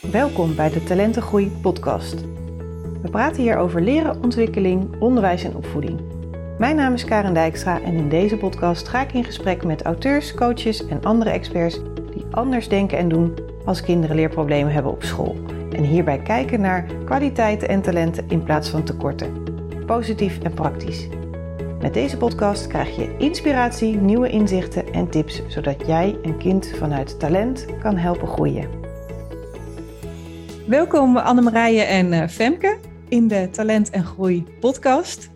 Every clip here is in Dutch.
Welkom bij de Talentengroei podcast. We praten hier over leren, ontwikkeling, onderwijs en opvoeding. Mijn naam is Karen Dijkstra en in deze podcast ga ik in gesprek met auteurs, coaches en andere experts die anders denken en doen als kinderen leerproblemen hebben op school. En hierbij kijken naar kwaliteiten en talenten in plaats van tekorten. Positief en praktisch. Met deze podcast krijg je inspiratie, nieuwe inzichten en tips, zodat jij een kind vanuit talent kan helpen groeien. Welkom Annemarije en eh, Femke in de Talent en Groei podcast.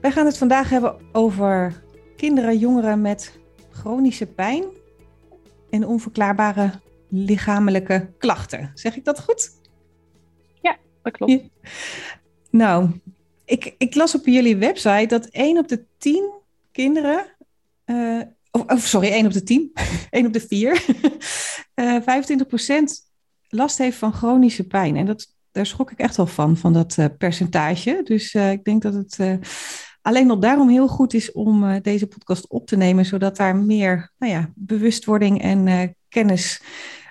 Wij gaan het vandaag hebben over kinderen, jongeren met chronische pijn en onverklaarbare lichamelijke klachten. Zeg ik dat goed? Ja, dat klopt. Nou, ik, ik las op jullie website dat 1 op de 10 kinderen, uh, of, sorry, 1 op de 10, 1 op de 4, uh, 25% last heeft van chronische pijn. En dat, daar schrok ik echt wel van, van dat uh, percentage. Dus uh, ik denk dat het uh, alleen al daarom heel goed is om deze podcast op te nemen, zodat daar meer nou ja, bewustwording en kennis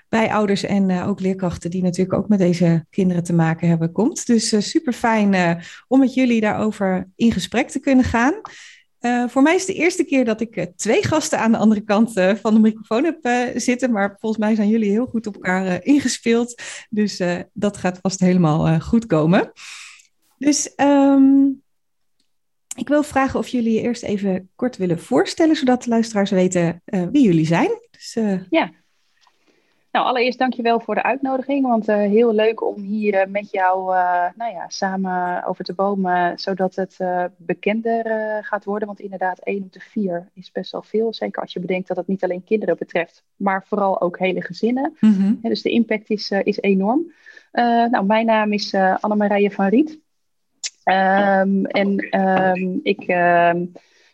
bij ouders en ook leerkrachten die natuurlijk ook met deze kinderen te maken hebben komt. Dus super fijn om met jullie daarover in gesprek te kunnen gaan. Voor mij is het de eerste keer dat ik twee gasten aan de andere kant van de microfoon heb zitten, maar volgens mij zijn jullie heel goed op elkaar ingespeeld. Dus dat gaat vast helemaal goed komen. Dus um, ik wil vragen of jullie je eerst even kort willen voorstellen, zodat de luisteraars weten wie jullie zijn. Dus, ja, nou, allereerst dankjewel voor de uitnodiging, want uh, heel leuk om hier uh, met jou uh, nou ja, samen over te bomen, zodat het bekender gaat worden. Want inderdaad, 1 op de 4 is best wel veel, zeker als je bedenkt dat het niet alleen kinderen betreft, maar vooral ook hele gezinnen. Mm -hmm. ja, dus de impact is, is enorm. nou, mijn naam is Annemarije van Riet. Um, en um, ik ehm,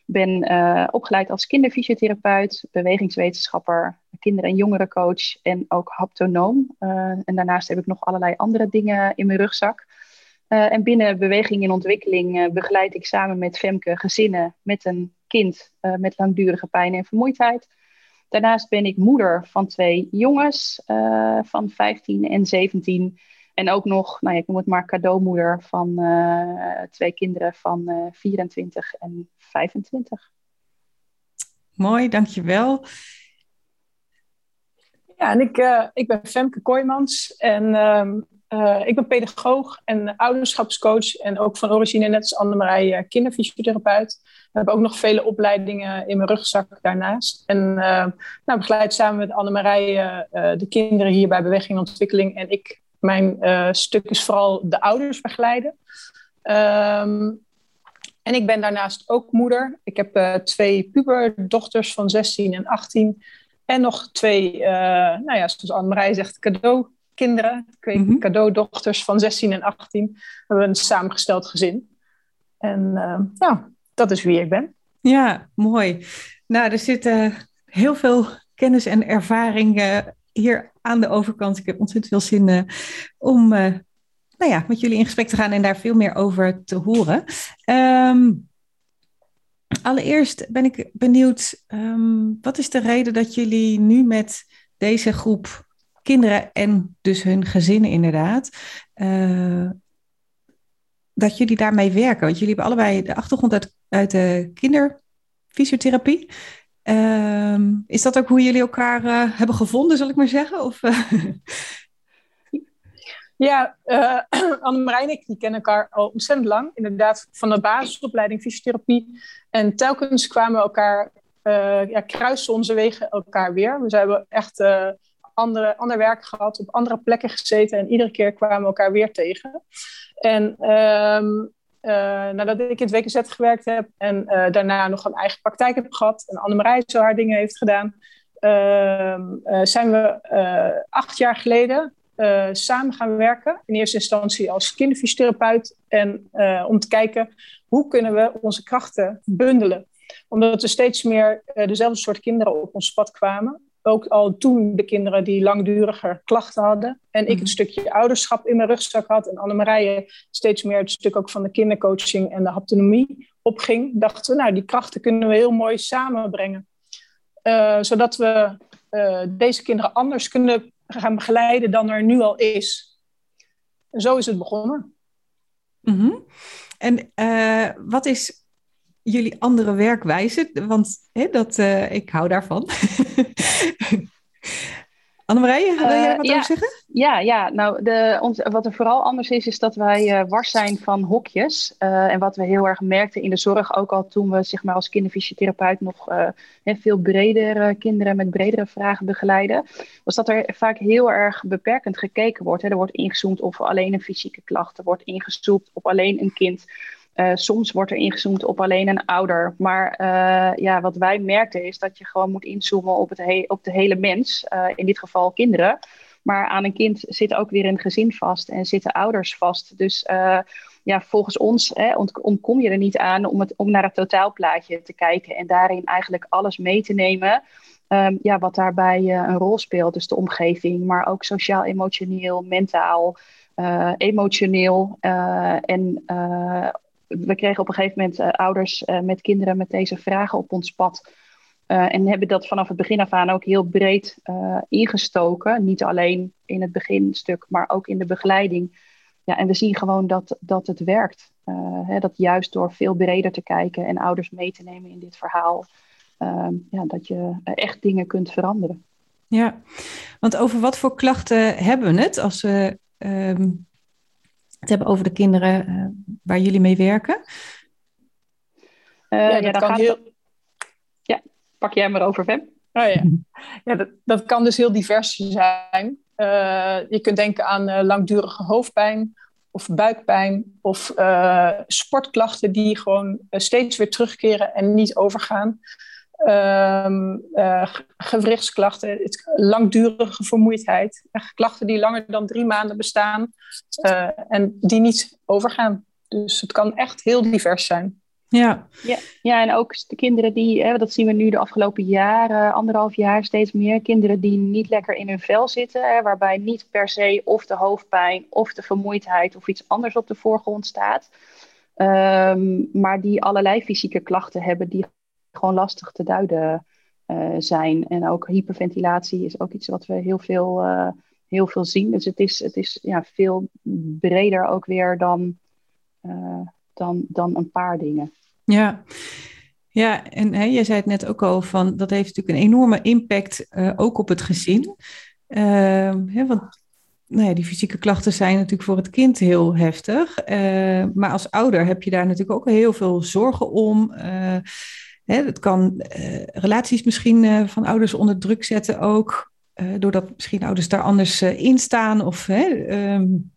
ben uh, opgeleid als kinderfysiotherapeut, bewegingswetenschapper, kinder- en jongerencoach en ook haptonoom. Uh, en daarnaast heb ik nog allerlei andere dingen in mijn rugzak. Uh, en binnen beweging en ontwikkeling begeleid ik samen met Femke gezinnen met een kind met langdurige pijn en vermoeidheid. Daarnaast ben ik moeder van twee jongens van 15 en 17. En ook nog, nou ja, ik noem het maar cadeaumoeder van uh, twee kinderen van uh, 24 en 25. Mooi, dankjewel. Ja, en ik, uh, ik ben Femke Kooijmans en uh, ik ben pedagoog en ouderschapscoach en ook van origine net als Annemarij kinderfysiotherapeut. Ik heb ook nog vele opleidingen in mijn rugzak daarnaast. En nou, begeleid samen met Annemarij de kinderen hier bij Beweging en Ontwikkeling en ik mijn uh, stuk is vooral de ouders begeleiden. Um, en ik ben daarnaast ook moeder. Ik heb uh, twee puberdochters van 16 en 18. En nog twee, uh, nou ja, zoals Anne-Marij zegt, cadeaukinderen. Twee mm -hmm. cadeaudochters van 16 en 18. We hebben een samengesteld gezin. En ja, dat is wie ik ben. Ja, mooi. Nou, er zit heel veel kennis en ervaring hier aan de overkant. Ik heb ontzettend veel zin uh, om uh, nou ja, met jullie in gesprek te gaan en daar veel meer over te horen. Um, allereerst ben ik benieuwd, um, wat is de reden dat jullie nu met deze groep kinderen en dus hun gezinnen inderdaad, uh, dat jullie daarmee werken? Want jullie hebben allebei de achtergrond uit, uit de kinderfysiotherapie. Um, is dat ook hoe jullie elkaar uh, hebben gevonden, zal ik maar zeggen? Of, uh... Ja, uh, Annemarij en ik kennen elkaar al ontzettend lang. Inderdaad, van de basisopleiding fysiotherapie. En telkens kwamen we elkaar, ja, kruisten onze wegen elkaar weer. We hebben echt andere, ander werk gehad, op andere plekken gezeten. En iedere keer kwamen we elkaar weer tegen. En um, uh, nadat ik in het WKZ gewerkt heb en uh, daarna nog een eigen praktijk heb gehad en Annemarij zo haar dingen heeft gedaan, uh, zijn we acht jaar geleden samen gaan werken. In eerste instantie als kinderfysiotherapeut en om te kijken hoe kunnen we onze krachten bundelen. Omdat er steeds meer dezelfde soort kinderen op ons pad kwamen ook al toen de kinderen die langduriger klachten hadden. En ik het mhm. stukje ouderschap in mijn rugzak had. En Annemarije steeds meer het stuk ook van de kindercoaching en de haptonomie opging. Dachten we, nou, die krachten kunnen we heel mooi samenbrengen. Uh, zodat we uh, deze kinderen anders kunnen gaan begeleiden dan er nu al is. En zo is het begonnen. Mhm. En uh, wat is jullie andere werkwijze? Want hè, dat, uh, ik hou daarvan. Annemarije, wil jij uh, wat over zeggen? Ja, ja. nou, de, ons, wat er vooral anders is, is dat wij uh, wars zijn van hokjes. Uh, en wat we heel erg merkten in de zorg, ook al toen we zeg maar, als kinderfysiotherapeut nog veel bredere kinderen met bredere vragen begeleiden, was dat er vaak heel erg beperkend gekeken wordt. Hè. Er wordt ingezoomd op alleen een fysieke klacht, er wordt ingezoomd op alleen een kind. Uh, soms wordt er ingezoomd op alleen een ouder. Maar uh, ja, wat wij merkten is dat je gewoon moet inzoomen op, het op de hele mens. Uh, in dit geval kinderen. Maar aan een kind zit ook weer een gezin vast en zitten ouders vast. Dus ja, volgens ons hè, ontkom je er niet aan om, het, om naar het totaalplaatje te kijken. En daarin eigenlijk alles mee te nemen. Um, ja, wat daarbij een rol speelt. Dus de omgeving, maar ook sociaal-emotioneel, mentaal. emotioneel en we kregen op een gegeven moment uh, ouders uh, met kinderen met deze vragen op ons pad. Uh, en hebben dat vanaf het begin af aan ook heel breed ingestoken. Niet alleen in het beginstuk, maar ook in de begeleiding. Ja, en we zien gewoon dat, dat het werkt. Hè, dat juist door veel breder te kijken en ouders mee te nemen in dit verhaal, ehm, ja, dat je echt dingen kunt veranderen. Ja, want over wat voor klachten hebben we het als we ehm, het hebben over de kinderen waar jullie mee werken? Uh, ja, ja, dat kan heel... ja, pak jij maar over, Fem. Oh, ja, ja dat, dat kan dus heel divers zijn. Uh, je kunt denken aan langdurige hoofdpijn of buikpijn of sportklachten die gewoon steeds weer terugkeren en niet overgaan. Um, uh, gewrichtsklachten, langdurige vermoeidheid, klachten die langer dan drie maanden bestaan uh, en die niet overgaan. Dus het kan echt heel divers zijn. Ja. Ja, ja en ook de kinderen die, hè, dat zien we nu de afgelopen jaren, anderhalf jaar steeds meer, kinderen die niet lekker in hun vel zitten, hè, waarbij niet per se of de hoofdpijn of de vermoeidheid of iets anders op de voorgrond staat. Um, maar die allerlei fysieke klachten hebben die gewoon lastig te duiden uh, zijn. En ook hyperventilatie is ook iets wat we heel veel, uh, heel veel zien. Dus het is, het is ja, veel breder ook weer dan, uh, dan, dan een paar dingen. Ja. Ja, en hè, jij zei het net ook al van dat heeft natuurlijk een enorme impact ook op het gezin. Ehm, hè, want nou ja, die fysieke klachten zijn natuurlijk voor het kind heel heftig. maar als ouder heb je daar natuurlijk ook heel veel zorgen om. Hè, het kan relaties misschien van ouders onder druk zetten ook. Doordat misschien ouders daar anders in staan. Of hè, um,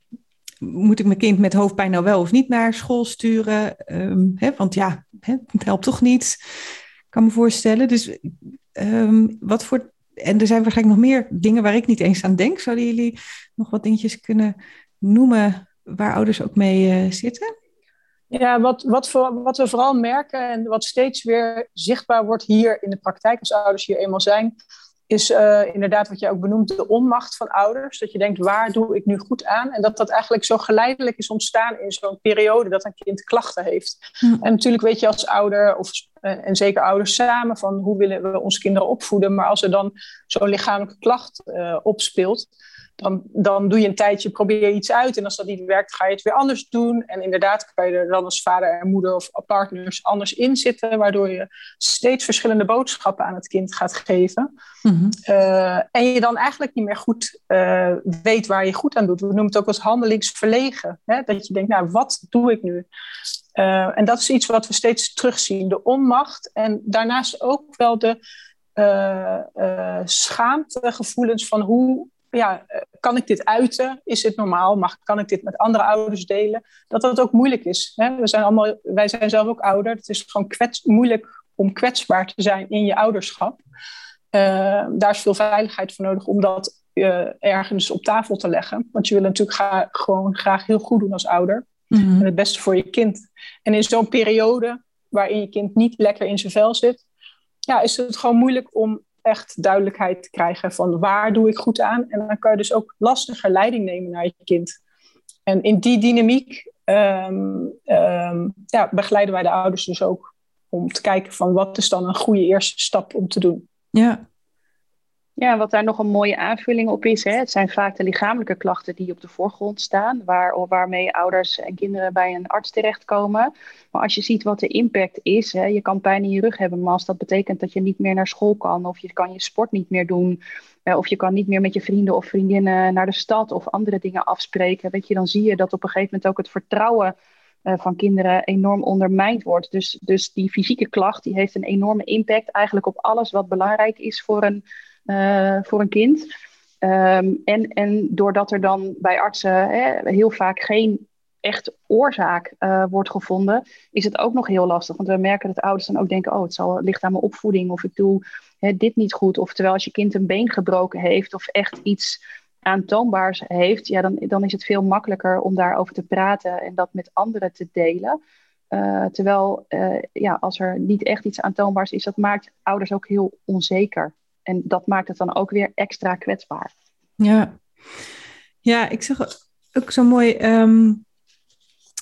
moet ik mijn kind met hoofdpijn nou wel of niet naar school sturen? Um, hè, want ja, hè, het helpt toch niet. Ik kan me voorstellen. Dus um, wat voor. En er zijn waarschijnlijk nog meer dingen waar ik niet eens aan denk. Zouden jullie nog wat dingetjes kunnen noemen waar ouders ook mee zitten? Ja, wat, wat, voor, wat we vooral merken en wat steeds weer zichtbaar wordt hier in de praktijk als ouders hier eenmaal zijn, is uh, inderdaad wat je ook benoemt, de onmacht van ouders. Dat je denkt, waar doe ik nu goed aan? En dat dat eigenlijk zo geleidelijk is ontstaan in zo'n periode dat een kind klachten heeft. Hm. En natuurlijk weet je als ouder, of, uh, en zeker ouders samen, van hoe willen we onze kinderen opvoeden. Maar als er dan zo'n lichamelijke klacht uh, opspeelt, dan, dan doe je een tijdje, probeer je iets uit. En als dat niet werkt, ga je het weer anders doen. En inderdaad kan je er dan als vader en moeder of partners anders in zitten, waardoor je steeds verschillende boodschappen aan het kind gaat geven. Mm-hmm. Uh, en je dan eigenlijk niet meer goed uh, weet waar je goed aan doet. We noemen het ook als handelingsverlegen. Hè? Dat je denkt, nou, wat doe ik nu? Uh, en dat is iets wat we steeds terugzien. De onmacht en daarnaast ook wel de schaamtegevoelens van hoe ja, eh, kan ik dit uiten? Is dit normaal? Mag, kan ik dit met andere ouders delen? Dat dat ook moeilijk is. Hè? We zijn allemaal, wij zijn zelf ook ouder. Het is gewoon kwets, moeilijk om kwetsbaar te zijn in je ouderschap. Uh, daar is veel veiligheid voor nodig om dat uh, ergens op tafel te leggen. Want je wil natuurlijk ga, gewoon graag heel goed doen als ouder. Mm-hmm. En het beste voor je kind. En in zo'n periode waarin je kind niet lekker in zijn vel zit, ja, is het gewoon moeilijk om echt duidelijkheid krijgen van waar doe ik goed aan. En dan kan je dus ook lastiger leiding nemen naar je kind. En in die dynamiek um, um, ja, begeleiden wij de ouders dus ook om te kijken van wat is dan een goede eerste stap om te doen. Ja, Ja, wat daar nog een mooie aanvulling op is, hè, het zijn vaak de lichamelijke klachten die op de voorgrond staan, waar, waarmee ouders en kinderen bij een arts terechtkomen. Maar als je ziet wat de impact is, hè, je kan pijn in je rug hebben, maar als dat betekent dat je niet meer naar school kan, of je kan je sport niet meer doen, of je kan niet meer met je vrienden of vriendinnen naar de stad of andere dingen afspreken, weet je, dan zie je dat op een gegeven moment ook het vertrouwen uh, van kinderen enorm ondermijnd wordt. Dus, dus die fysieke klacht die heeft een enorme impact eigenlijk op alles wat belangrijk is voor een uh, voor een kind. Um, en, en doordat er dan bij artsen hè, heel vaak geen echt oorzaak uh, wordt gevonden, is het ook nog heel lastig. Want we merken dat ouders dan ook denken: oh, het, zal, ligt aan mijn opvoeding, of ik doe hè, dit niet goed. Of terwijl als je kind een been gebroken heeft, of echt iets aantoonbaars heeft, ja, dan, dan is het veel makkelijker om daarover te praten en dat met anderen te delen. Uh, terwijl, ja, als er niet echt iets aantoonbaars is, dat maakt ouders ook heel onzeker. En dat maakt het dan ook weer extra kwetsbaar. Ja, ja ik zag ook zo'n mooi um,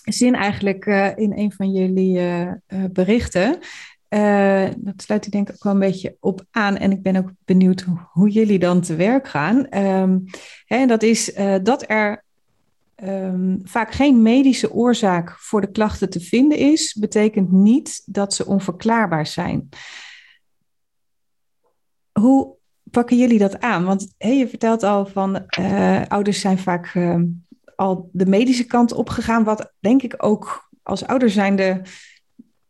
zin eigenlijk uh, in een van jullie uh, uh, berichten. dat sluit ik denk ik ook wel een beetje op aan. En ik ben ook benieuwd hoe, jullie dan te werk gaan. Um, hè, dat is dat er um, vaak geen medische oorzaak voor de klachten te vinden is, betekent niet dat ze onverklaarbaar zijn hoe pakken jullie dat aan? Want je vertelt al van uh, ouders zijn vaak uh, al de medische kant opgegaan, wat denk ik ook als ouder zijnde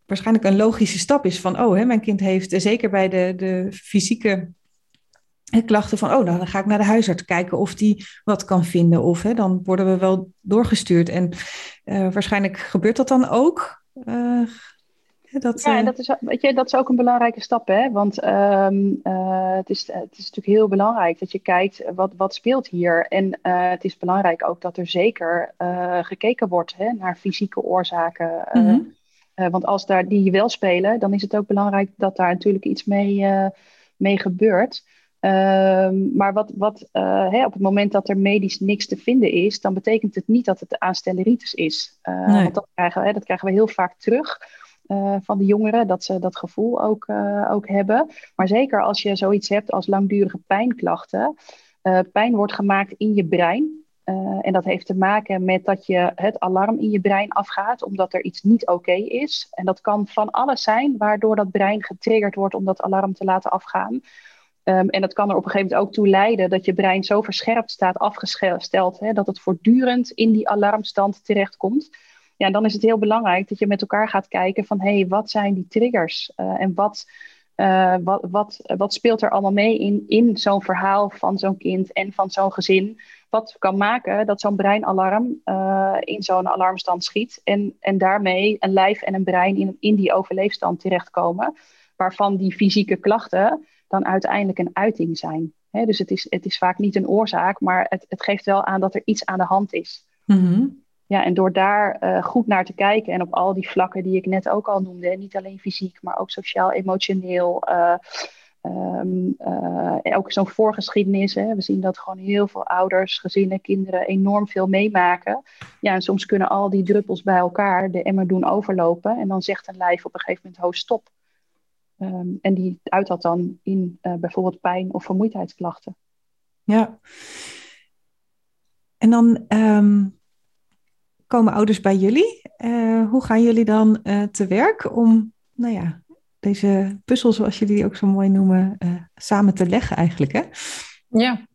waarschijnlijk een logische stap is van, oh, hè, mijn kind heeft, uh, zeker bij de, de fysieke klachten van, oh, nou, dan ga ik naar de huisarts kijken of die wat kan vinden. Of hè, dan worden we wel doorgestuurd. En waarschijnlijk gebeurt dat dan ook. Dat, ja, en eh, dat is, weet je, dat is ook een belangrijke stap, hè? Want um, uh, het, is, het is natuurlijk heel belangrijk dat je kijkt wat, wat speelt hier. En uh, het is belangrijk ook dat er zeker gekeken wordt hè, naar fysieke oorzaken. Mm -hmm. want als daar die wel spelen, dan is het ook belangrijk dat daar natuurlijk iets mee, mee gebeurt. Um, maar wat, wat, hè, op het moment dat er medisch niks te vinden is, dan betekent het niet dat het aanstelleritis is. Nee. Want dat krijgen, hè, dat krijgen we heel vaak terug. Uh, van de jongeren, dat ze dat gevoel ook, uh, ook hebben. Maar zeker als je zoiets hebt als langdurige pijnklachten. Uh, pijn wordt gemaakt in je brein. en dat heeft te maken met dat je het alarm in je brein afgaat, omdat er iets niet oké is. En dat kan van alles zijn, waardoor dat brein getriggerd wordt om dat alarm te laten afgaan. Um, en dat kan er op een gegeven moment ook toe leiden dat je brein zo verscherpt staat, afgesteld, hè, dat het voortdurend in die alarmstand terechtkomt ja, dan is het heel belangrijk dat je met elkaar gaat kijken van hé, hey, wat zijn die triggers uh, en wat, uh, wat, wat, wat speelt er allemaal mee in, in zo'n verhaal van zo'n kind en van zo'n gezin. Wat kan maken dat zo'n breinalarm uh, in zo'n alarmstand schiet en, en daarmee een lijf en een brein in, in die overleefstand terechtkomen, waarvan die fysieke klachten dan uiteindelijk een uiting zijn. Dus het is, het is vaak niet een oorzaak, maar het, het geeft wel aan dat er iets aan de hand is. Mm. Ja, en door daar uh, goed naar te kijken en op al die vlakken die ik net ook al noemde, niet alleen fysiek, maar ook sociaal, emotioneel, uh, ook zo'n voorgeschiedenis. Hè. We zien dat gewoon heel veel ouders, gezinnen, kinderen enorm veel meemaken. Ja, en soms kunnen al die druppels bij elkaar de emmer doen overlopen en dan zegt een lijf op een gegeven moment, ho, stop. Um, en die uit dat dan in bijvoorbeeld pijn of vermoeidheidsklachten. Ja. En dan um komen ouders bij jullie. Uh, hoe gaan jullie dan uh, te werk om, nou ja, deze puzzel, zoals jullie die ook zo mooi noemen, uh, samen te leggen eigenlijk, hè? Ja.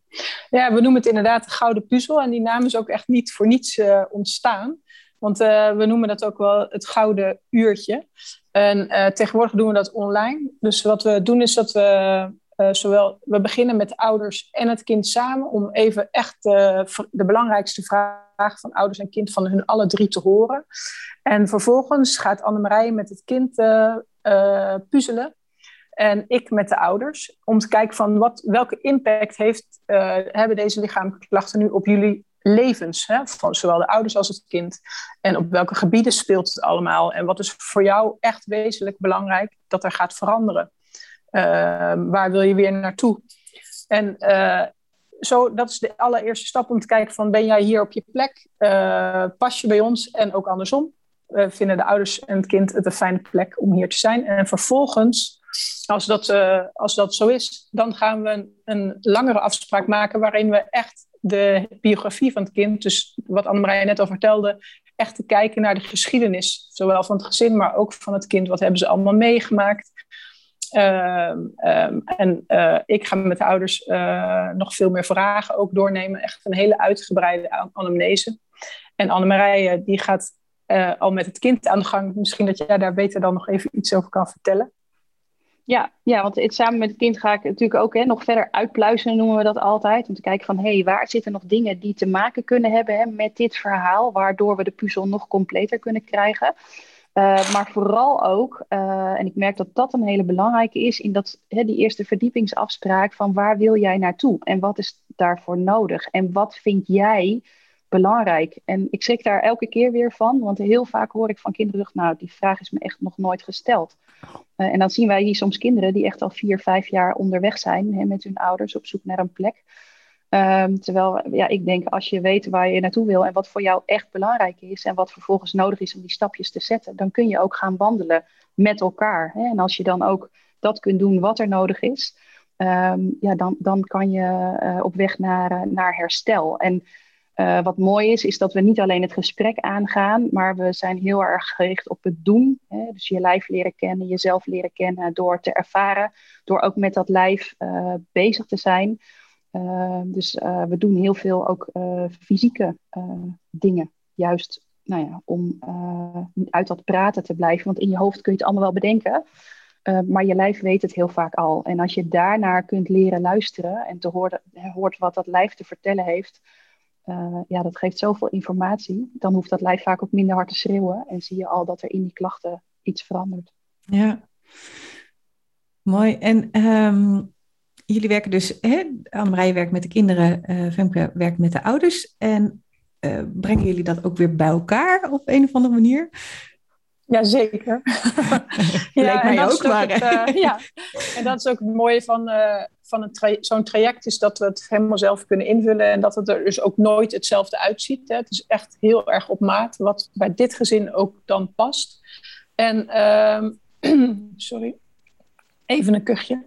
ja, we noemen het inderdaad de gouden puzzel. En die naam is ook echt niet voor niets ontstaan. Want we noemen dat ook wel het gouden uurtje. En tegenwoordig doen we dat online. Dus wat we doen is dat we zowel, we beginnen met de ouders en het kind samen om even echt de belangrijkste vragen van ouders en kind van hun alle drie te horen. En vervolgens gaat Annemarije met het kind uh, puzzelen en ik met de ouders om te kijken van wat, welke impact heeft, hebben deze lichamelijke klachten nu op jullie levens, hè, van zowel de ouders als het kind. En op welke gebieden speelt het allemaal en wat is voor jou echt wezenlijk belangrijk dat er gaat veranderen. Waar wil je weer naartoe? En zo, dat is de allereerste stap om te kijken van ben jij hier op je plek? Uh, pas je bij ons en ook andersom? vinden de ouders en het kind het een fijne plek om hier te zijn. En vervolgens, als dat, als dat zo is, dan gaan we een, een langere afspraak maken waarin we echt de biografie van het kind, dus wat Annemarije net al vertelde, echt te kijken naar de geschiedenis, zowel van het gezin, maar ook van het kind. Wat hebben ze allemaal meegemaakt? Ehm, ehm, en uh, ik ga met de ouders uh, nog veel meer vragen ook doornemen. Echt een hele uitgebreide anamnese. En Annemarije die gaat uh, al met het kind aan de gang. Misschien dat jij daar beter dan nog even iets over kan vertellen. Ja, ja want het, samen met het kind ga ik natuurlijk ook hè, nog verder uitpluizen, noemen we dat altijd. Om te kijken van, hé, hey, waar zitten nog dingen die te maken kunnen hebben hè, met dit verhaal, waardoor we de puzzel nog completer kunnen krijgen. Uh, maar vooral ook, uh, en ik merk dat dat een hele belangrijke is, in dat, hè, die eerste verdiepingsafspraak van waar wil jij naartoe en wat is daarvoor nodig en wat vind jij belangrijk. En ik schrik daar elke keer weer van, want heel vaak hoor ik van kinderen, nou, die vraag is me echt nog nooit gesteld. Uh, en dan zien wij hier soms kinderen die echt al vier, vijf jaar onderweg zijn hè, met hun ouders op zoek naar een plek. Um, terwijl ja, ik denk, als je weet waar je naartoe wil en wat voor jou echt belangrijk is en wat vervolgens nodig is om die stapjes te zetten, dan kun je ook gaan wandelen met elkaar. Hè? En als je dan ook dat kunt doen wat er nodig is, um, ja, dan, dan kan je uh, op weg naar, uh, naar herstel. En uh, wat mooi is, is dat we niet alleen het gesprek aangaan, maar we zijn heel erg gericht op het doen. Hè? Dus je lijf leren kennen, jezelf leren kennen door te ervaren, door ook met dat lijf bezig te zijn. Uh, dus we doen heel veel ook fysieke dingen, juist nou ja, om uit dat praten te blijven. Want in je hoofd kun je het allemaal wel bedenken, maar je lijf weet het heel vaak al. En als je daarnaar kunt leren luisteren en te horen, hoort wat dat lijf te vertellen heeft ja, dat geeft zoveel informatie. Dan hoeft dat lijf vaak ook minder hard te schreeuwen. En zie je al dat er in die klachten iets verandert. Ja, mooi. En um, jullie werken dus, hè? Annemarije werkt met de kinderen, uh, Femke werkt met de ouders. En uh, brengen jullie dat ook weer bij elkaar op een of andere manier? Jazeker. ja, Leek mij ook. Het, ja, en dat is ook het mooie van, van tra zo'n traject is dat we het helemaal zelf kunnen invullen en dat het er dus ook nooit hetzelfde uitziet. Hè. Het is echt heel erg op maat, wat bij dit gezin ook dan past. En, uh, sorry, even een kuchje.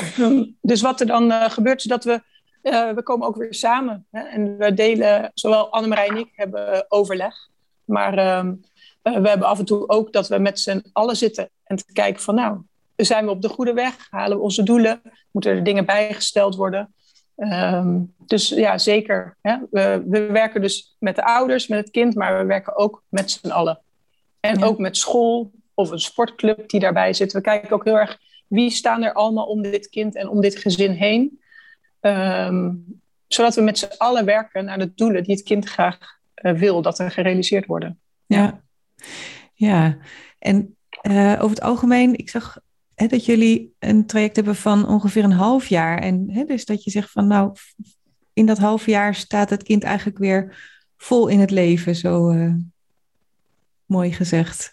dus wat er dan uh, gebeurt is dat we, uh, we komen ook weer samen. Hè, en we delen, zowel Annemarij en ik hebben overleg. Maar uh, we hebben af en toe ook dat we met z'n allen zitten en te kijken van nou, zijn we op de goede weg? Halen we onze doelen? Moeten er dingen bijgesteld worden? Um, dus ja, zeker. Hè? We, we, werken dus met de ouders, met het kind, maar we werken ook met z'n allen. En ja. ook met school of een sportclub die daarbij zit. We kijken ook heel erg wie staan er allemaal om dit kind en om dit gezin heen. Um, zodat we met z'n allen werken naar de doelen die het kind graag uh, wil dat er gerealiseerd worden. Ja, ja. en uh, over het algemeen, ik zag hè, dat jullie een traject hebben van ongeveer een half jaar. En hè, dus dat je zegt van nou, in dat half jaar staat het kind eigenlijk weer vol in het leven, zo uh, mooi gezegd.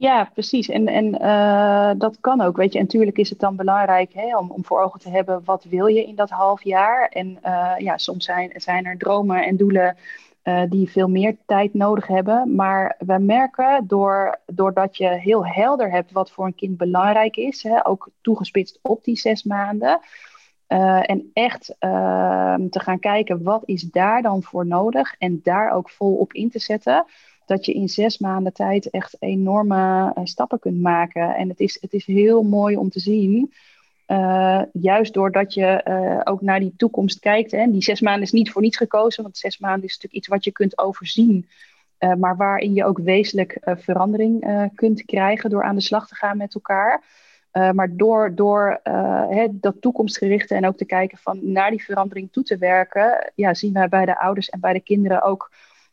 Ja, precies. En, en uh, dat kan ook, weet je. En natuurlijk is het dan belangrijk hè, om, om voor ogen te hebben... wat wil je in dat half jaar? En uh, ja, soms zijn, zijn er dromen en doelen uh, die veel meer tijd nodig hebben. Maar we merken door, doordat je heel helder hebt wat voor een kind belangrijk is, hè, ook toegespitst op die zes maanden. En echt te gaan kijken wat is daar dan voor nodig en daar ook vol op in te zetten. Dat je in zes maanden tijd echt enorme uh, stappen kunt maken. En het is, het is heel mooi om te zien uh, juist doordat je uh, ook naar die toekomst kijkt. Hè, die zes maanden is niet voor niets gekozen, want zes maanden is natuurlijk iets wat je kunt overzien. Maar waarin je ook wezenlijk verandering kunt krijgen door aan de slag te gaan met elkaar. maar door, door hè, dat toekomstgerichte en ook te kijken van naar die verandering toe te werken, ja, zien wij bij de ouders en bij de kinderen ook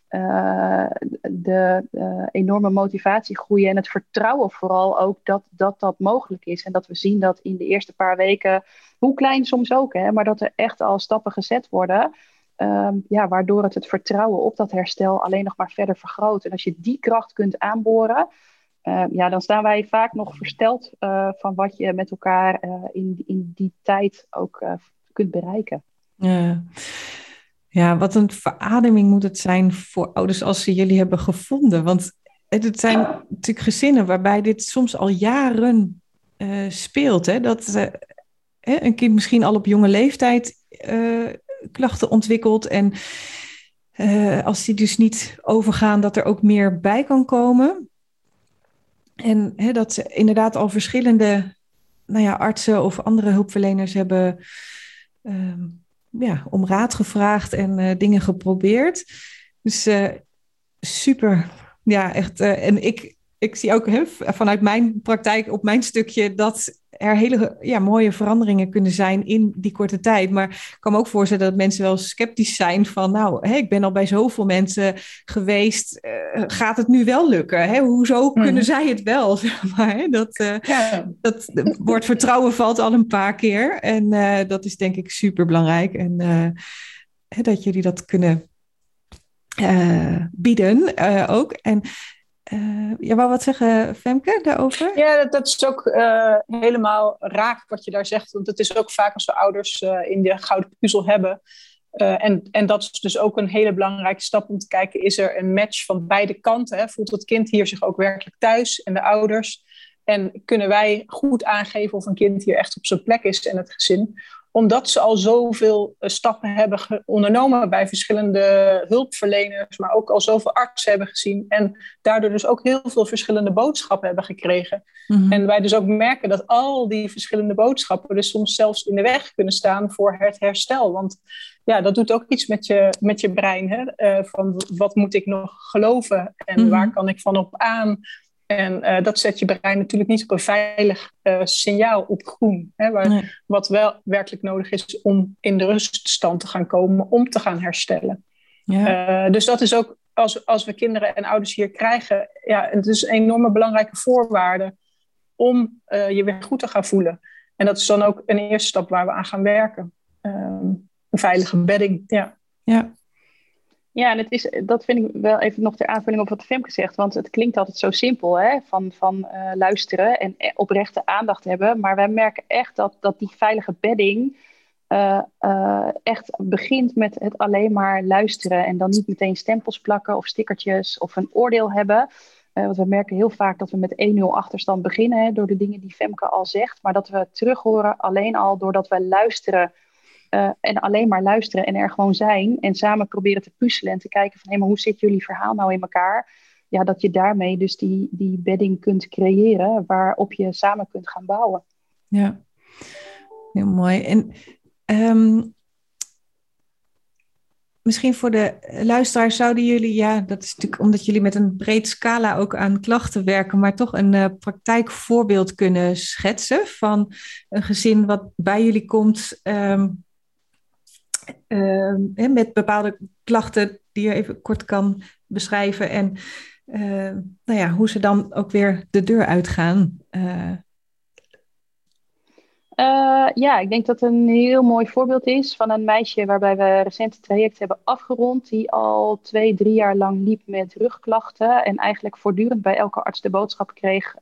uh, de uh, enorme motivatie groeien en het vertrouwen vooral ook dat, dat dat mogelijk is. En dat we zien dat in de eerste paar weken, hoe klein soms ook, hè, maar dat er echt al stappen gezet worden. Um, ja, waardoor het het vertrouwen op dat herstel alleen nog maar verder vergroot. En als je die kracht kunt aanboren, uh, ja, dan staan wij vaak nog versteld van wat je met elkaar in, in die tijd ook kunt bereiken. Ja. Ja, wat een verademing moet het zijn voor ouders als ze jullie hebben gevonden. Want het zijn natuurlijk gezinnen waarbij dit soms al jaren uh, speelt. Hè? Dat uh, een kind misschien al op jonge leeftijd uh, klachten ontwikkelt. En als die dus niet overgaan, dat er ook meer bij kan komen. En hè, dat ze inderdaad al verschillende nou ja, artsen of andere hulpverleners hebben ehm, ja, om raad gevraagd en dingen geprobeerd. Dus super ja, echt. Uh, en ik, ik zie ook vanuit mijn praktijk op mijn stukje dat er hele ja, mooie veranderingen kunnen zijn in die korte tijd. Maar ik kan me ook voorstellen dat mensen wel sceptisch zijn van, nou, hè, ik ben al bij zoveel mensen geweest, uh, gaat het nu wel lukken? Hè? Hoezo hmm. kunnen zij het wel? Zeg maar, hè? Dat, uh, ja. dat woord vertrouwen valt al een paar keer en uh, dat is denk ik super belangrijk. En hè, dat jullie dat kunnen bieden ook. En uh, je wou wat zeggen, Femke, daarover? Ja, dat, dat is ook helemaal raak wat je daar zegt. Want het is ook vaak als we ouders in de gouden puzzel hebben. en, en dat is dus ook een hele belangrijke stap om te kijken: is er een match van beide kanten? Hè? Voelt het kind hier zich ook werkelijk thuis en de ouders? En kunnen wij goed aangeven of een kind hier echt op zijn plek is in het gezin? Omdat ze al zoveel eh, stappen hebben ondernomen bij verschillende hulpverleners, maar ook al zoveel artsen hebben gezien. En daardoor dus ook heel veel verschillende boodschappen hebben gekregen. Mhm. En wij dus ook merken dat al die verschillende boodschappen dus soms zelfs in de weg kunnen staan voor het herstel. Want ja, dat doet ook iets met je, met je brein. Hè? Uh, van wat moet ik nog geloven en mhm. waar kan ik van op aan? En uh, dat zet je brein natuurlijk niet op een veilig uh, signaal op groen. Hè, waar, nee. Wat wel werkelijk nodig is om in de ruststand te gaan komen, om te gaan herstellen. Ja. Uh, dus dat is ook, als, als we kinderen en ouders hier krijgen, ja, het is een enorme belangrijke voorwaarde om je weer goed te gaan voelen. En dat is dan ook een eerste stap waar we aan gaan werken. een veilige bedding, ja. Ja, ja, en het is, dat vind ik wel even nog ter aanvulling op wat Femke zegt. Want het klinkt altijd zo simpel, hè? Van, van uh, luisteren en e-, oprechte aandacht hebben. Maar wij merken echt dat, dat die veilige bedding uh, echt begint met het alleen maar luisteren. En dan niet meteen stempels plakken of stickertjes of een oordeel hebben. want we merken heel vaak dat we met 1-0 achterstand beginnen hè, door de dingen die Femke al zegt. Maar dat we terug horen alleen al doordat we luisteren uh, en alleen maar luisteren en er gewoon zijn. En samen proberen te puzzelen en te kijken van hé, maar hoe zit jullie verhaal nou in elkaar? Ja, dat je daarmee dus die, die bedding kunt creëren waarop je samen kunt gaan bouwen. Ja, heel mooi. En um, misschien voor de luisteraars zouden jullie, ja, dat is natuurlijk omdat jullie met een breed scala ook aan klachten werken, maar toch een uh, praktijkvoorbeeld kunnen schetsen van een gezin wat bij jullie komt. Um, uh, met bepaalde klachten die je even kort kan beschrijven. En uh, nou ja, hoe ze dan ook weer de deur uitgaan. Uh. ja, ik denk dat een heel mooi voorbeeld is van een meisje waarbij we recent het traject hebben afgerond. Die al twee, drie jaar lang liep met rugklachten. En eigenlijk voortdurend bij elke arts de boodschap kreeg: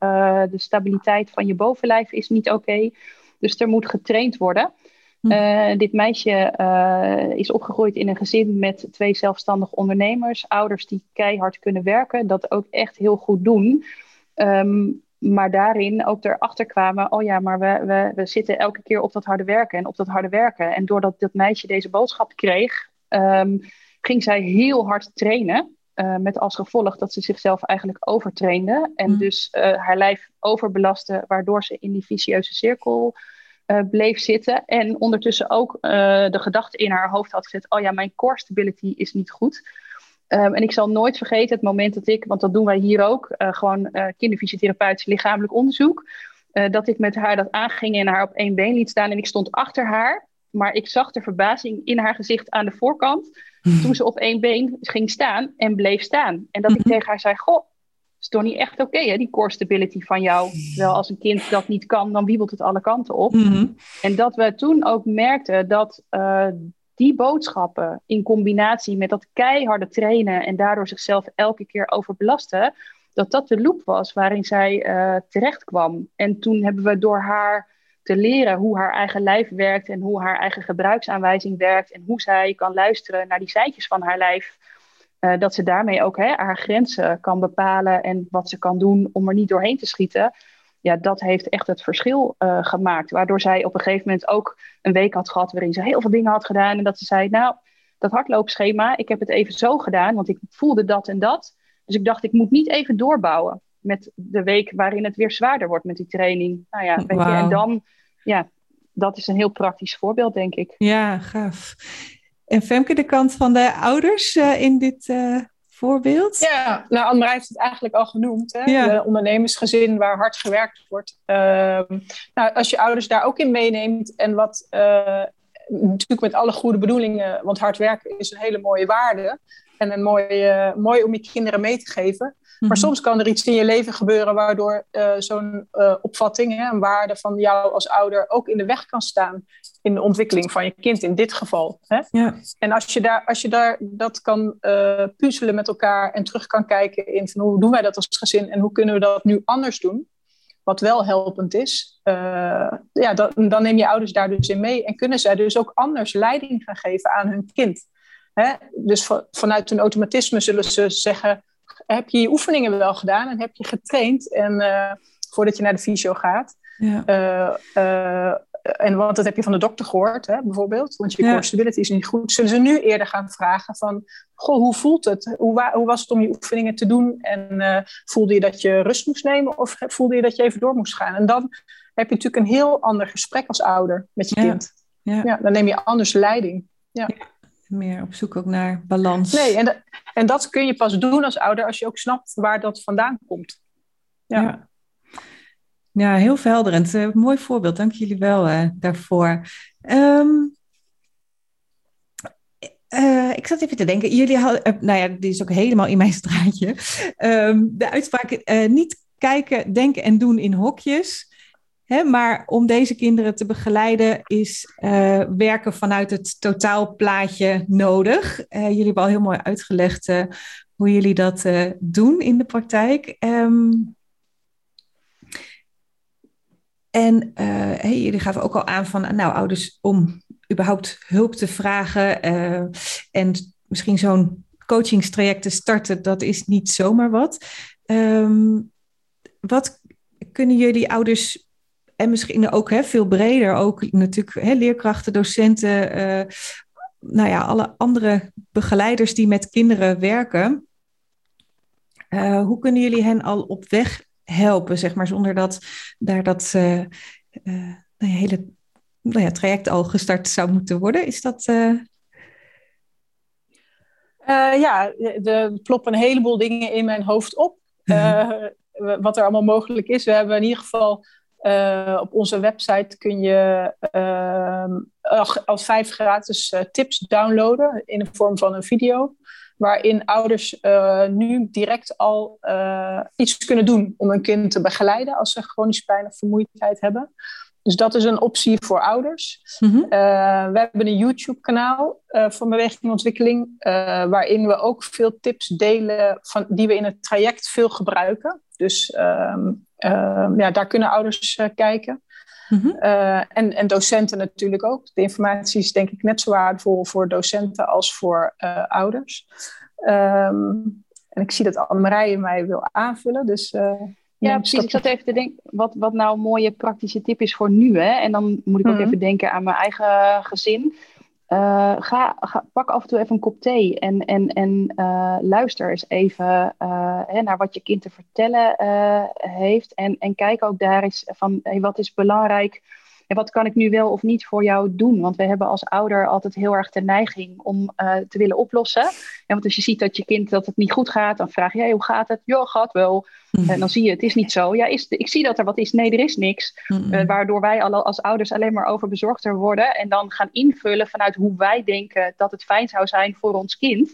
de stabiliteit van je bovenlijf is niet oké. dus er moet getraind worden. Hm. Uh, dit meisje uh, is opgegroeid in een gezin met twee zelfstandige ondernemers. Ouders die keihard kunnen werken, dat ook echt heel goed doen. Um, maar daarin ook erachter kwamen, oh ja, maar we, we, we zitten elke keer op dat harde werken en op dat harde werken. En doordat dat meisje deze boodschap kreeg, um, ging zij heel hard trainen. Uh, met als gevolg dat ze zichzelf eigenlijk overtrainde. En hm. dus haar lijf overbelastte, waardoor ze in die vicieuze cirkel uh, bleef zitten. En ondertussen ook uh, de gedachte in haar hoofd had gezet: oh ja, mijn core stability is niet goed. Um, en ik zal nooit vergeten het moment dat ik, want dat doen wij hier ook, uh, gewoon kinderfysiotherapeutisch lichamelijk onderzoek, dat ik met haar dat aanging en haar op één been liet staan. En ik stond achter haar, maar ik zag de verbazing in haar gezicht aan de voorkant. Hmm. Toen ze op één been ging staan en bleef staan. En dat ik hmm. tegen haar zei: Goh, is toch niet echt oké, hè, die core stability van jou. Wel als een kind dat niet kan, dan wiebelt het alle kanten op. Mhm. En dat we toen ook merkten dat uh, die boodschappen in combinatie met dat keiharde trainen en daardoor zichzelf elke keer overbelasten, dat dat de loop was waarin zij uh, terecht kwam. En toen hebben we door haar te leren hoe haar eigen lijf werkt en hoe haar eigen gebruiksaanwijzing werkt en hoe zij kan luisteren naar die seintjes van haar lijf Uh, dat ze daarmee ook hè, haar grenzen kan bepalen en wat ze kan doen om er niet doorheen te schieten. Ja, dat heeft echt het verschil uh, gemaakt. Waardoor zij op een gegeven moment ook een week had gehad waarin ze heel veel dingen had gedaan. En dat ze zei, nou, dat hardloopschema, ik heb het even zo gedaan, want ik voelde dat en dat. Dus ik dacht, ik moet niet even doorbouwen met de week waarin het weer zwaarder wordt met die training. Nou ja, weet je, en dan, ja, dat is een heel praktisch voorbeeld, denk ik. Ja, gaaf. En Femke, de kant van de ouders uh, in dit uh, voorbeeld? Ja, nou, Anne heeft het eigenlijk al genoemd. Hè? Ja. De ondernemersgezin waar hard gewerkt wordt. Uh, nou, als je ouders daar ook in meeneemt en wat eh, natuurlijk met alle goede bedoelingen, want hard werken is een hele mooie waarde en een mooie, mooi om je kinderen mee te geven. Maar mhm. soms kan er iets in je leven gebeuren waardoor uh, zo'n uh, opvatting, hè, een waarde van jou als ouder ook in de weg kan staan in de ontwikkeling van je kind in dit geval. Hè? Ja. En als je, daar, als je daar dat kan uh, puzzelen met elkaar en terug kan kijken in van hoe doen wij dat als gezin en hoe kunnen we dat nu anders doen, wat wel helpend is, ja, dan, dan neem je ouders daar dus in mee en kunnen zij dus ook anders leiding gaan geven aan hun kind. Hè? Dus vanuit hun automatisme zullen ze zeggen, heb je je oefeningen wel gedaan en heb je getraind en, uh, voordat je naar de fysio gaat. Ja. Uh, uh, en want dat heb je van de dokter gehoord, hè, bijvoorbeeld. Want je core stability is niet goed. Zullen ze nu eerder gaan vragen van... Goh, hoe voelt het? Hoe, hoe was het om je oefeningen te doen? En voelde je dat je rust moest nemen? Of voelde je dat je even door moest gaan? En dan heb je natuurlijk een heel ander gesprek als ouder met je kind. Ja. ja. dan neem je anders leiding. Ja meer op zoek ook naar balans. Nee, en, en dat kun je pas doen als ouder als je ook snapt waar dat vandaan komt. Ja, ja. ja heel verhelderend. Uh, mooi voorbeeld, dank jullie wel uh, daarvoor. Um, uh, ik zat even te denken, jullie hadden, nou ja, dit is ook helemaal in mijn straatje. Um, de uitspraak, niet kijken, denken en doen in hokjes. Maar om deze kinderen te begeleiden is uh, werken vanuit het totaalplaatje nodig. Uh, jullie hebben al heel mooi uitgelegd uh, hoe jullie dat doen in de praktijk. Um, en jullie gaven ook al aan van, nou, ouders om überhaupt hulp te vragen en misschien zo'n coachingstraject te starten, dat is niet zomaar wat. Um, wat kunnen jullie ouders en misschien ook hè, veel breder, ook natuurlijk hè, leerkrachten, docenten, uh, nou ja, alle andere begeleiders die met kinderen werken. Uh, hoe kunnen jullie hen al op weg helpen, zeg maar, zonder dat daar dat uh, nou ja, hele nou ja, traject al gestart zou moeten worden? Is dat. ja, er ploppen een heleboel dingen in mijn hoofd op. Mhm. wat er allemaal mogelijk is. We hebben in ieder geval uh, op onze website kun je uh, als vijf gratis uh, tips downloaden in de vorm van een video. Waarin ouders uh, nu direct al iets kunnen doen om hun kind te begeleiden als ze chronische pijn of vermoeidheid hebben. Dus dat is een optie voor ouders. Mm -hmm. we hebben een YouTube-kanaal van beweging en ontwikkeling, waarin we ook veel tips delen van, die we in het traject veel gebruiken. Dus ehm, ehm, ja, daar kunnen ouders uh, kijken. Mm en, en docenten natuurlijk ook. De informatie is denk ik net zo waardevol voor docenten als voor uh, ouders. Um, en ik zie dat Anne-Marije mij wil aanvullen. Dus, ja, precies. Ik zat even te denken wat, wat nou een mooie praktische tip is voor nu. Hè? En dan moet ik ook mm -hmm. even denken aan mijn eigen gezin. Uh, ga, ga, pak af en toe even een kop thee en, en, en uh, luister eens even uh, hè, naar wat je kind te vertellen heeft. En, en kijk ook daar eens van hey, wat is belangrijk en wat kan ik nu wel of niet voor jou doen? Want we hebben als ouder altijd heel erg de neiging om uh, te willen oplossen. En want als je ziet dat je kind dat het niet goed gaat, dan vraag je, hey, hoe gaat het? Ja, gaat wel. Mm. En dan zie je, het is niet zo. Ja, is, ik zie dat er wat is. Nee, er is niks. Mm. Uh, waardoor wij als ouders alleen maar overbezorgder worden en dan gaan invullen vanuit hoe wij denken dat het fijn zou zijn voor ons kind.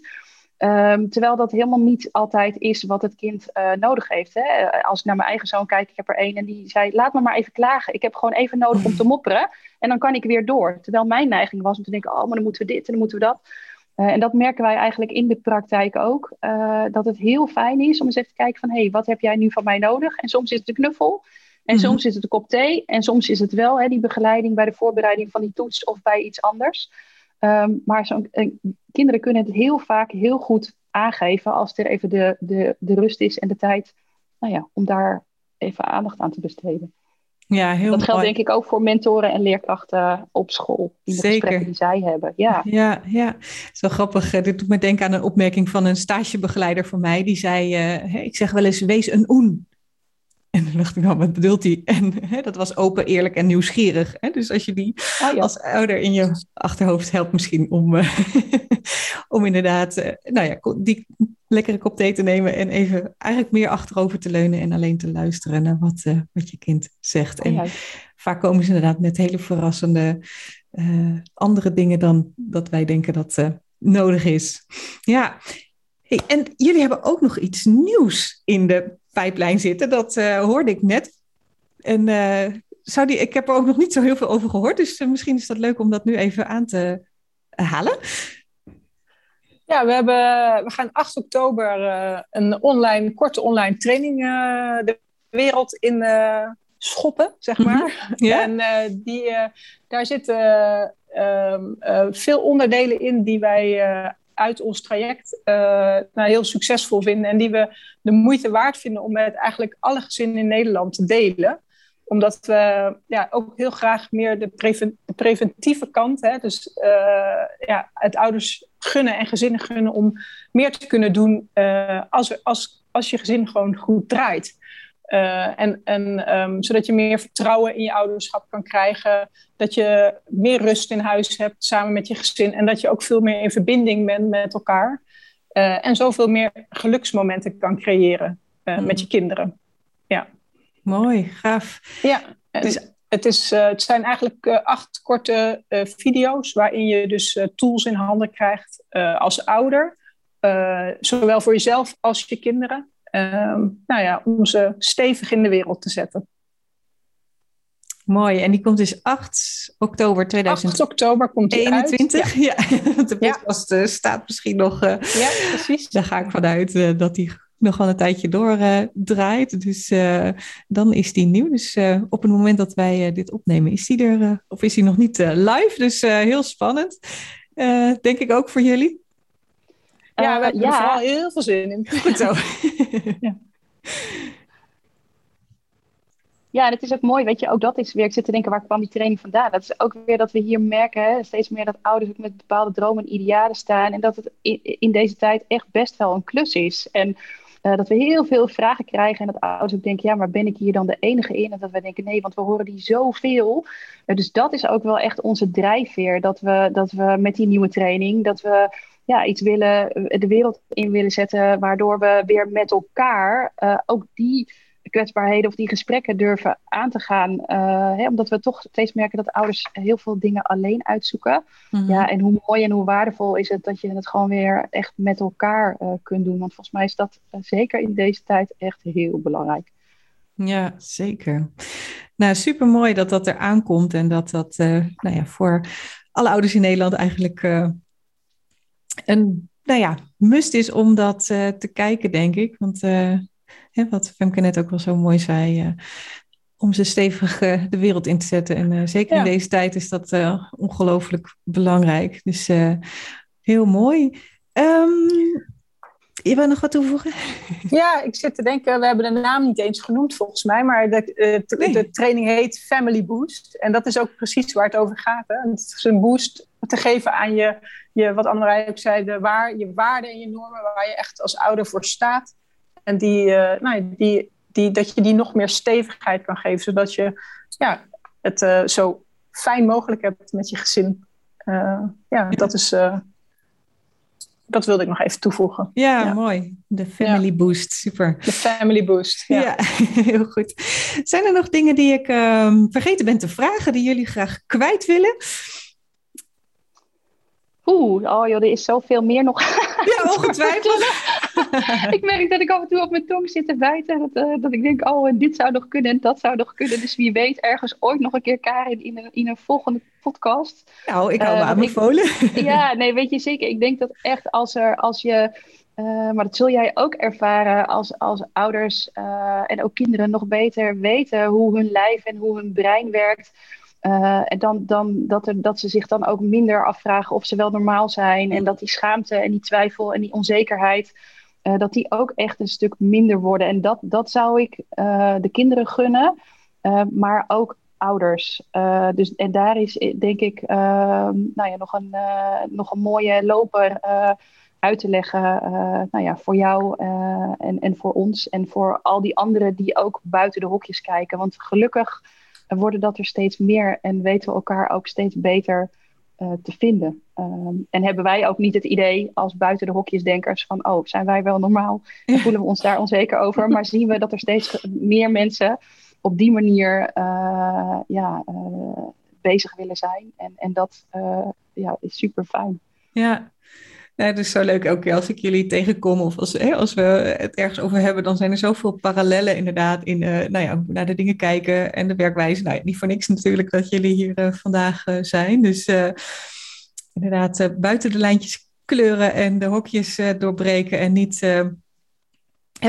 Um, terwijl dat helemaal niet altijd is wat het kind uh, nodig heeft. Hè? Als ik naar mijn eigen zoon kijk, ik heb er één en die zei: Laat me maar even klagen. Ik heb gewoon even nodig om te mopperen. En dan kan ik weer door. Terwijl mijn neiging was om te denken: Oh, maar dan moeten we dit en dan moeten we dat. Uh, en dat merken wij eigenlijk in de praktijk ook. Uh, dat het heel fijn is om eens even te kijken: van, hé, hey, wat heb jij nu van mij nodig? En soms is het de knuffel. En mm-hmm. soms is het een kop thee. En soms is het wel hè, die begeleiding bij de voorbereiding van die toets of bij iets anders. Um, maar zo, kinderen kunnen het heel vaak heel goed aangeven als er even de, de, de rust is en de tijd nou ja, om daar even aandacht aan te besteden. Ja, heel dat geldt mooi. denk ik ook voor mentoren en leerkrachten op school. In de Zeker. gesprekken die zij hebben. Ja. Ja, ja. Zo grappig. Eh, Dit doet me denken aan een opmerking van een stagebegeleider van mij. Die zei, uh, ik zeg wel eens, wees een oen. En dan dacht ik, nou, wat bedoelt hij? En hè, dat was open, eerlijk en nieuwsgierig. Hè? Dus als je die Ah, ja. als ouder in je achterhoofd helpt misschien om, uh, om inderdaad, uh, nou ja, die lekkere kop thee te nemen en even eigenlijk meer achterover te leunen en alleen te luisteren naar wat, uh, wat je kind zegt. En Ja. vaak komen ze inderdaad met hele verrassende andere dingen dan dat wij denken dat nodig is. Ja, hey, en jullie hebben ook nog iets nieuws in de pijplijn zitten. Dat uh, hoorde ik net. En zou die, ik heb er ook nog niet zo heel veel over gehoord. Dus misschien is dat leuk om dat nu even aan te halen. Ja, we, hebben, we gaan 8 oktober uh, een online, korte online training uh, de wereld in uh, schoppen, zeg maar. -hmm. yeah. En die, daar zitten ehm, veel onderdelen in die wij uit ons traject nou, heel succesvol vinden. En die we de moeite waard vinden om met eigenlijk alle gezinnen in Nederland te delen omdat we ja, ook heel graag meer de, preven, de preventieve kant, hè, dus uh, ja, het ouders gunnen en gezinnen gunnen om meer te kunnen doen uh, als, als, als je gezin gewoon goed draait. Uh, en en um, zodat je meer vertrouwen in je ouderschap kan krijgen, dat je meer rust in huis hebt samen met je gezin en dat je ook veel meer in verbinding bent met elkaar en zoveel meer geluksmomenten kan creëren mm. met je kinderen. Ja. Mooi, gaaf. Ja, dus, het, is, het zijn eigenlijk acht korte video's waarin je dus tools in handen krijgt als ouder. zowel voor jezelf als je kinderen. Nou ja, om ze stevig in de wereld te zetten. Mooi, en die komt dus 8 oktober 2021. 8 oktober komt die 21. uit. Ja, ja. de podcast ja. staat misschien nog. ja, precies. Daar ga ik vanuit dat die nog wel een tijdje door uh, draait. Dus dan is die nieuw. Dus op het moment dat wij dit opnemen, is die er, of is die nog niet live. Dus heel spannend. denk ik ook voor jullie. Ja, we hebben er vooral heel veel zin in. Goed zo. ja. Ja, en het is ook mooi, weet je, ook dat is weer, ik zit te denken, waar kwam die training vandaan? Dat is ook weer dat we hier merken, hè, steeds meer dat ouders ook met bepaalde dromen en idealen staan. En dat het in, in deze tijd echt best wel een klus is. En uh, dat we heel veel vragen krijgen en dat ouders ook denken, ja, maar ben ik hier dan de enige in? En dat wij denken, nee, want we horen die zoveel. Uh, dus dat is ook wel echt onze drijfveer, dat we, dat we met die nieuwe training, dat we ja, iets willen, de wereld in willen zetten, waardoor we weer met elkaar uh, ook die kwetsbaarheden of die gesprekken durven aan te gaan. Uh, hè, omdat we toch steeds merken dat ouders heel veel dingen alleen uitzoeken. Mm-hmm. Ja, en hoe mooi en hoe waardevol is het dat je het gewoon weer echt met elkaar uh, kunt doen. Want volgens mij is dat zeker in deze tijd echt heel belangrijk. Ja, zeker. Nou, super mooi dat dat er aankomt en dat dat nou ja, voor alle ouders in Nederland eigenlijk een nou ja, must is om dat te kijken, denk ik. Want Hè, wat Femke net ook wel zo mooi zei, uh, om ze stevig de wereld in te zetten. En zeker ja. in deze tijd is dat ongelooflijk belangrijk. Dus heel mooi. Um, je wil nog wat toevoegen? Ja, ik zit te denken, we hebben de naam niet eens genoemd volgens mij, maar de, nee. de training heet Family Boost. En dat is ook precies waar het over gaat. Hè? Het is een boost te geven aan je, je wat Annemarij ook zei, de waar, je waarden en je normen, waar je echt als ouder voor staat. En die, uh, nou, die, die, dat je die nog meer stevigheid kan geven, zodat je ja, het uh, zo fijn mogelijk hebt met je gezin. Ja, ja, dat is. Dat wilde ik nog even toevoegen. Ja, ja. mooi. De Family ja. Boost, super. De Family Boost, ja. ja. heel goed. Zijn er nog dingen die ik um, vergeten ben te vragen, die jullie graag kwijt willen? Oeh, oh joh, er is zoveel meer nog. Ja, ongetwijfeld. ik merk dat ik af en toe op mijn tong zit te bijten. Dat, uh, dat ik denk, oh, en dit zou nog kunnen en dat zou nog kunnen. Dus wie weet, ergens ooit nog een keer Karin in een, in een volgende podcast. Nou, ik hou uh, me aanbevolen. ja, nee, weet je zeker. Ik denk dat echt als, er, als je... Uh, maar dat zul jij ook ervaren als, als ouders en ook kinderen nog beter weten hoe hun lijf en hoe hun brein werkt en dan, dan, dat, er, dat ze zich dan ook minder afvragen of ze wel normaal zijn. En dat die schaamte en die twijfel en die onzekerheid, dat die ook echt een stuk minder worden. En dat, dat zou ik de kinderen gunnen. maar ook ouders. Dus, en daar is denk ik uh, nou ja, nog, een, nog een mooie loper uit te leggen nou ja, voor jou en, en voor ons en voor al die anderen die ook buiten de hokjes kijken. Want gelukkig worden dat er steeds meer en weten we elkaar ook steeds beter te vinden. Um, en hebben wij ook niet het idee als buiten de hokjesdenkers van, oh, zijn wij wel normaal? En voelen we ons daar onzeker over? Maar zien we dat er steeds meer mensen op die manier uh, ja, uh, bezig willen zijn. En, en dat uh, ja, is super fijn. Ja. Het is zo leuk elke keer als ik jullie tegenkom of als, hè, als we het ergens over hebben, dan zijn er zoveel parallellen inderdaad in nou ja, naar de dingen kijken en de werkwijze. Nou, niet voor niks natuurlijk dat jullie hier vandaag zijn. Dus inderdaad, buiten de lijntjes kleuren en de hokjes doorbreken en niet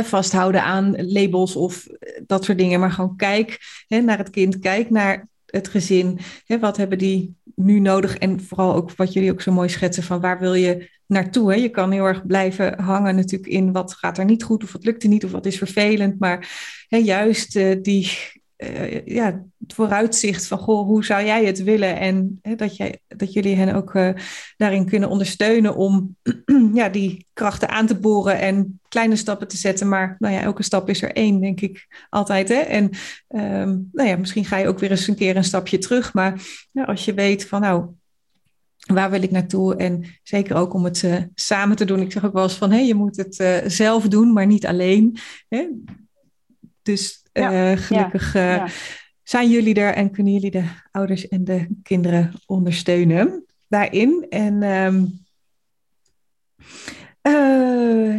vasthouden aan labels of eh, dat soort dingen. Maar gewoon kijk hè, naar het kind, kijk naar het gezin. Hè, wat hebben die nu nodig? En vooral ook wat jullie ook zo mooi schetsen van waar wil je naartoe? Hè? Je kan heel erg blijven hangen natuurlijk in wat gaat er niet goed of wat lukt er niet of wat is vervelend. Maar hè, juist uh, die uh, ja, het vooruitzicht van goh, hoe zou jij het willen? En hè, dat, jij, dat jullie hen ook uh, daarin kunnen ondersteunen om ja, die krachten aan te boren en kleine stappen te zetten. Maar nou ja, elke stap is er één, denk ik altijd. Hè? En um, nou ja, misschien ga je ook weer eens een keer een stapje terug. Maar ja, als je weet van nou, waar wil ik naartoe? En zeker ook om het uh, samen te doen. Ik zeg ook wel eens van, hé, hey, je moet het uh, zelf doen, maar niet alleen. Hè? Dus uh, gelukkig ja. Zijn jullie er en kunnen jullie de ouders en de kinderen ondersteunen daarin. En um,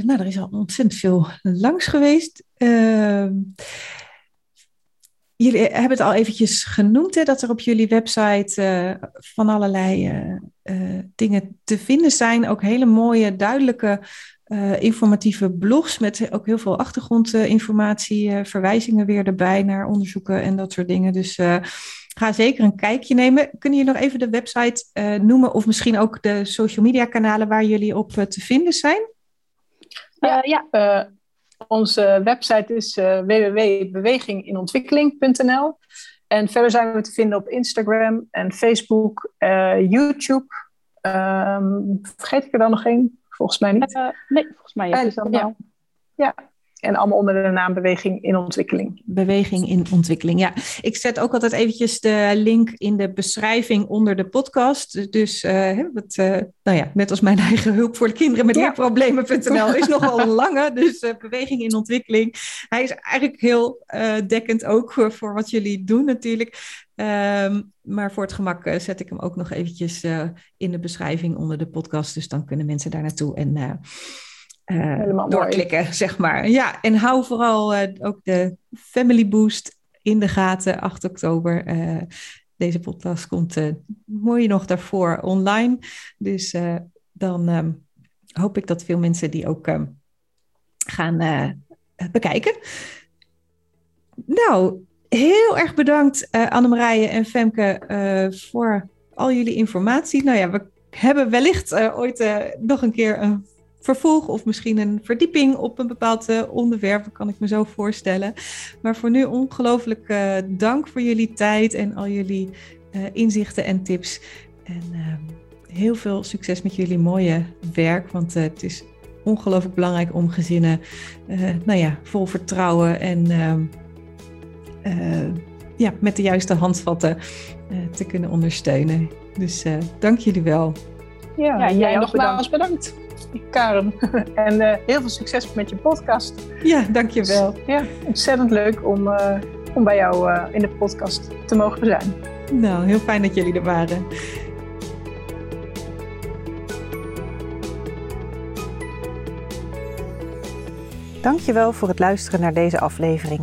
nou, er is al ontzettend veel langs geweest. Ehm, jullie hebben het al eventjes genoemd, hè, dat er op jullie website uh, van allerlei uh, dingen te vinden zijn. Ook hele mooie, duidelijke, informatieve blogs met ook heel veel achtergrondinformatie, verwijzingen weer erbij naar onderzoeken en dat soort dingen. Dus ga zeker een kijkje nemen. Kunnen jullie nog even de website noemen of misschien ook de social media kanalen waar jullie op te vinden zijn? Ja. Onze website is www.beweginginontwikkeling.nl. En verder zijn we te vinden op Instagram en Facebook, YouTube. Um, vergeet ik er dan nog één? Volgens mij niet. Uh, nee, volgens mij is het allemaal. Ja. En allemaal onder de naam Beweging in Ontwikkeling. Beweging in Ontwikkeling, ja. Ik zet ook altijd eventjes de link in de beschrijving onder de podcast. Dus uh, wat, uh, nou ja, net als mijn eigen hulp voor de kinderen met ja. leerproblemen.nl is nogal een lange. Dus uh, Beweging in Ontwikkeling. Hij is eigenlijk heel dekkend ook voor, wat jullie doen natuurlijk. Um, maar voor het gemak zet ik hem ook nog eventjes in de beschrijving onder de podcast. Dus dan kunnen mensen daar naartoe en uh, doorklikken, mooi. zeg maar. Ja, en hou vooral uh, ook de Family Boost in de gaten, 8 oktober. Uh, deze podcast komt mooi nog daarvoor online. Dus dan um, hoop ik dat veel mensen die ook um, gaan bekijken. Nou, heel erg bedankt Annemarije en Femke voor al jullie informatie. Nou ja, we hebben wellicht ooit nog een keer een vervolg of misschien een verdieping op een bepaald uh, onderwerp, kan ik me zo voorstellen. Maar voor nu ongelooflijk uh, dank voor jullie tijd en al jullie uh, inzichten en tips. En ehm, heel veel succes met jullie mooie werk, want het is ongelooflijk belangrijk om gezinnen nou ja, vol vertrouwen en ehm, ja, met de juiste handvatten te kunnen ondersteunen. Dus dank jullie wel. Ja, ja jij nogmaals bedankt. Karen. en uh, heel veel succes met je podcast. Ja, dankjewel. Ja, ontzettend leuk om, uh, om bij jou uh, in de podcast te mogen zijn. Nou, heel fijn dat jullie er waren. Dankjewel voor het luisteren naar deze aflevering.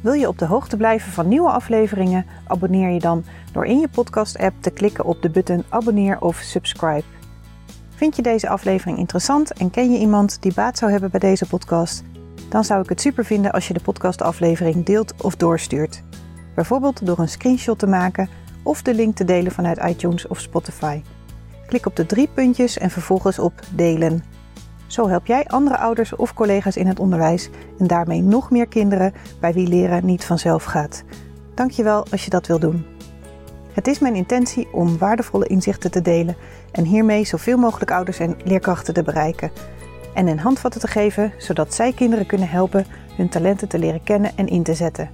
Wil je op de hoogte blijven van nieuwe afleveringen? Abonneer je dan door in je podcast-app te klikken op de button abonneer of subscribe. Vind je deze aflevering interessant en ken je iemand die baat zou hebben bij deze podcast? Dan zou ik het super vinden als je de podcastaflevering deelt of doorstuurt. Bijvoorbeeld door een screenshot te maken of de link te delen vanuit iTunes of Spotify. Klik op de drie puntjes en vervolgens op delen. Zo help jij andere ouders of collega's in het onderwijs en daarmee nog meer kinderen bij wie leren niet vanzelf gaat. Dankjewel als je dat wil doen. Het is mijn intentie om waardevolle inzichten te delen en hiermee zoveel mogelijk ouders en leerkrachten te bereiken. En een handvatten te geven zodat zij kinderen kunnen helpen hun talenten te leren kennen en in te zetten.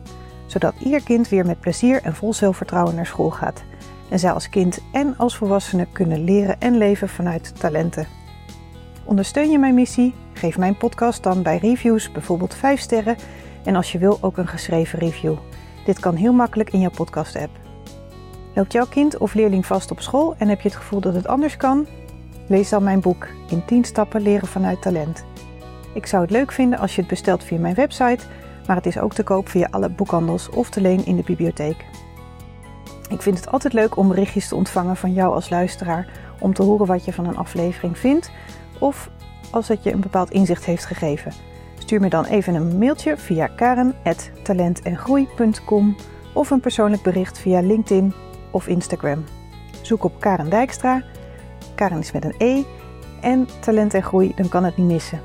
Zodat ieder kind weer met plezier en vol zelfvertrouwen naar school gaat. En zij als kind en als volwassene kunnen leren en leven vanuit talenten. Ondersteun je mijn missie? Geef mijn podcast dan bij reviews bijvoorbeeld 5 sterren en als je wil ook een geschreven review. Dit kan heel makkelijk in jouw podcast-app. Loopt jouw kind of leerling vast op school en heb je het gevoel dat het anders kan? Lees dan mijn boek In 10 stappen leren vanuit talent. Ik zou het leuk vinden als je het bestelt via mijn website, maar het is ook te koop via alle boekhandels of te leen in de bibliotheek. Ik vind het altijd leuk om berichtjes te ontvangen van jou als luisteraar om te horen wat je van een aflevering vindt of als het je een bepaald inzicht heeft gegeven. Stuur me dan even een mailtje via karen.talentengroei.com of een persoonlijk bericht via LinkedIn of Instagram. Zoek op Karen Dijkstra. Karen is met een E. En talent en groei, dan kan het niet missen.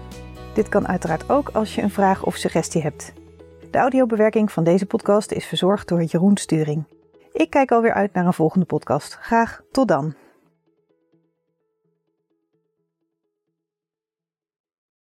Dit kan uiteraard ook als je een vraag of suggestie hebt. De audiobewerking van deze podcast is verzorgd door Jeroen Sturing. Ik kijk alweer uit naar een volgende podcast. Graag tot dan.